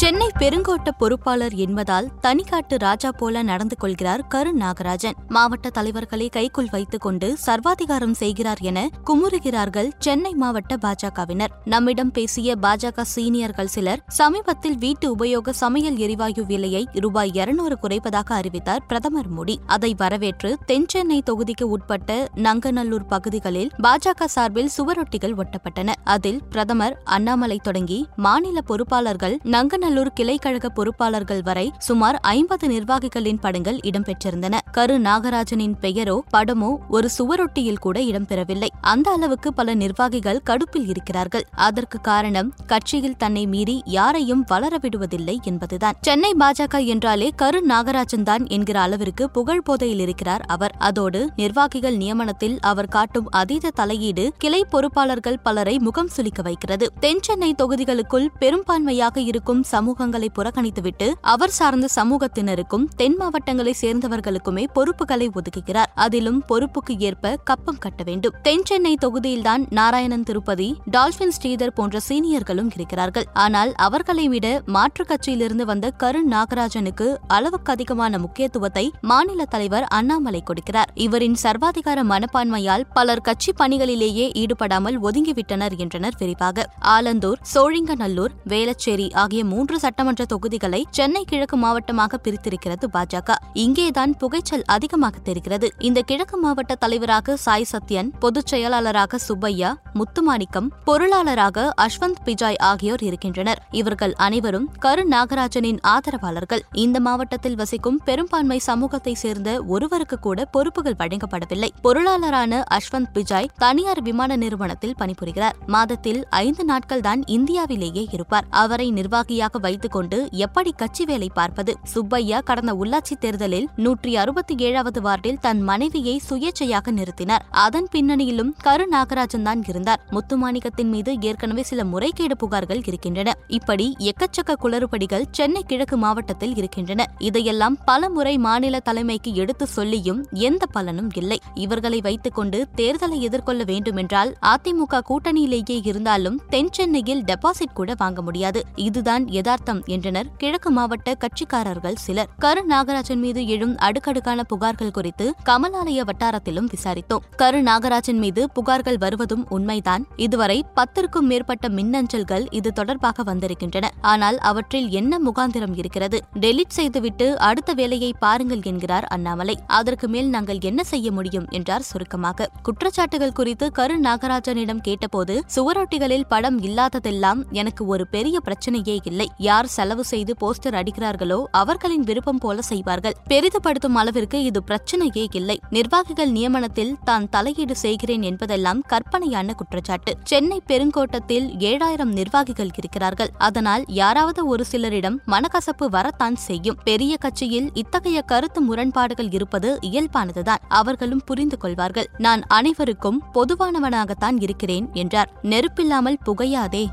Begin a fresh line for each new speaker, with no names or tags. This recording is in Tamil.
சென்னை பெருங்கோட்ட பொறுப்பாளர் என்பதால் தனிக்காட்டு ராஜா போல நடந்து கொள்கிறார் கரு நாகராஜன். மாவட்ட தலைவர்களை கைக்குள் வைத்துக் கொண்டு சர்வாதிகாரம் செய்கிறார் என குமுறுகிறார்கள் சென்னை மாவட்ட பாஜகவினர். நம்மிடம் பேசிய பாஜக சீனியர்கள் சிலர் சமீபத்தில் வீட்டு உபயோக சமையல் எரிவாயு விலையை ரூபாய் இருநூறு குறைப்பதாக அறிவித்தார் பிரதமர் மோடி. அதை வரவேற்று தென்சென்னை தொகுதிக்கு உட்பட்ட நங்கநல்லூர் பகுதிகளில் பாஜக சார்பில் சுவரொட்டிகள் ஒட்டப்பட்டன. அதில் பிரதமர் அண்ணாமலை தொடங்கி மாநில பொறுப்பாளர்கள் நங்கநல்லூர் கிளைக்கழக பொறுப்பாளர்கள் வரை சுமார் ஐம்பது நிர்வாகிகளின் படங்கள் இடம்பெற்றிருந்தன. கரு நாகராஜனின் பெயரோ படமோ ஒரு சுவரொட்டியில் கூட இடம்பெறவில்லை. அந்த அளவுக்கு பல நிர்வாகிகள் கடுப்பில் இருக்கிறார்கள். அதற்கு காரணம் கட்சியில் தன்னை மீறி யாரையும் வளர விடுவதில்லை என்பதுதான். சென்னை பாஜக என்றாலே கரு நாகராஜன் தான் என்கிற அளவிற்கு புகழ் போதையில் இருக்கிறார் அவர். அதோடு நிர்வாகிகள் நியமனத்தில் அவர் காட்டும் அதீத தலையீடு கிளை பொறுப்பாளர்கள் பலரை முகம் சுளிக்க வைக்கிறது. தென் சென்னை தொகுதிகளுக்குள் பெரும்பான்மையாக இருக்கும் சமூகங்களை புறக்கணித்துவிட்டு அவர் சார்ந்த சமூகத்தினருக்கும் தென் மாவட்டங்களை சேர்ந்தவர்களுக்குமே பொறுப்புகளை ஒதுக்குகிறார். அதிலும் பொறுப்புக்கு ஏற்ப கப்பம் கட்ட வேண்டும். தென் சென்னை தொகுதியில்தான் நாராயணன் திருப்பதி டால்பின் ஸ்ரீதர் போன்ற சீனியர்களும் இருக்கிறார்கள். ஆனால் அவர்களை விட மாற்றுக் கட்சியிலிருந்து வந்த கருண் நாகராஜனுக்கு அளவுக்கு அதிகமான முக்கியத்துவத்தை மாநில தலைவர் அண்ணாமலை கொடுக்கிறார். இவரின் சர்வாதிகார மனப்பான்மையால் பலர் கட்சி பணிகளிலேயே ஈடுபடாமல் ஒதுங்கிவிட்டனர் என்றனர் விரிவாக. ஆலந்தூர் சோழிங்கநல்லூர் வேளச்சேரி ஆகிய மூன்று சட்டமன்ற தொகுதிகளை சென்னை கிழக்கு மாவட்டமாக பிரித்திருக்கிறது பாஜக. இங்கேதான் புகைச்சல் அதிகமாக தெரிகிறது. இந்த கிழக்கு மாவட்ட தலைவராக சாய் சத்யன் பொதுச் செயலாளராக சுப்பையா முத்துமாணிக்கம் பொருளாளராக அஸ்வந்த் பிஜாய் ஆகியோர் இருக்கின்றனர். இவர்கள் அனைவரும் கரு நாகராஜனின் ஆதரவாளர்கள். இந்த மாவட்டத்தில் வசிக்கும் பெரும்பான்மை சமூகத்தை சேர்ந்த ஒருவருக்கு கூட பொறுப்புகள் வழங்கப்படவில்லை. பொருளாளரான அஸ்வந்த் பிஜாய் தனியார் விமான நிறுவனத்தில் பணிபுரிகிறார். மாதத்தில் ஐந்து நாட்கள் தான் இந்தியாவிலேயே இருப்பார். அவரை நிர்வாகியாக வைத்துக் கொண்டு எப்படி கட்சி வேலை பார்ப்பது? சுப்பையா கடந்த உள்ளாட்சி தேர்தலில் நூற்றி அறுபத்தி ஏழாவது வார்டில் தன் மனைவியை சுயேட்சையாக நிறுத்தினார். அதன் பின்னணியிலும் கரு நாகராஜன் தான் இருந்தார். முத்துமாணிக்கத்தின் மீது ஏற்கனவே சில முறைகேடு புகார்கள் இருக்கின்றன. இப்படி எக்கச்சக்க குளறுபடிகள் சென்னை கிழக்கு மாவட்டத்தில் இருக்கின்றன. இதையெல்லாம் பல முறை மாநில தலைமைக்கு எடுத்து சொல்லியும் எந்த பலனும் இல்லை. இவர்களை வைத்துக் கொண்டு தேர்தலை எதிர்கொள்ள வேண்டுமென்றால் அதிமுக கூட்டணியிலேயே இருந்தாலும் தென் சென்னையில் டெபாசிட் கூட வாங்க முடியாது. இதுதான் யதார்த்தம் என்றனர். கிழக்கு மாவட்ட கட்சிக்காரர்கள் சிலர். கரு நாகராஜன் மீது எழும் அடுக்கடுக்கான புகார்கள் குறித்து கமலாலய வட்டாரத்திலும் விசாரித்தோம். கரு நாகராஜன் மீது புகார்கள் வருவதும் உண்மைதான். இதுவரை பத்திற்கும் மேற்பட்ட மின்னஞ்சல்கள் இது தொடர்பாக வந்திருக்கின்றன. ஆனால் அவற்றில் என்ன முகாந்திரம் இருக்கிறது? டெலிட் செய்துவிட்டு அடுத்த வேலையை பாருங்கள் என்கிறார் அண்ணாமலை. அதற்கு மேல் நாங்கள் என்ன செய்ய முடியும்? என்றார் சுருக்கமாக. குற்றச்சாட்டுகள் குறித்து கரு நாகராஜனிடம் கேட்டபோது சுவரொட்டிகளில் படம் இல்லாததெல்லாம் எனக்கு ஒரு பெரிய பிரச்சனையே இல்லை. யார் செலவு செய்து போஸ்டர் அடிக்கிறார்களோ அவர்களின் விருப்பம் போல செய்வார்கள். பெரிதுபடுத்தும் அளவிற்கு இது பிரச்சனையே இல்லை. நிர்வாகிகள் நியமனத்தில் தான் தலையீடு செய்கிறேன் என்பதெல்லாம் கற்பனையான குற்றச்சாட்டு. சென்னை பெருங்கோட்டத்தில் ஏழாயிரம் நிர்வாகிகள் இருக்கிறார்கள். அதனால் யாராவது ஒரு சிலரிடம் மனக்கசப்பு வரத்தான் செய்யும். பெரிய கட்சியில் இத்தகைய கருத்து முரண்பாடுகள் இருப்பது இயல்பானதுதான். அவர்களும் புரிந்து கொள்வார்கள். நான் அனைவருக்கும் பொதுவானவனாகத்தான் இருக்கிறேன் என்றார். நெருப்பில்லாமல் புகையாதே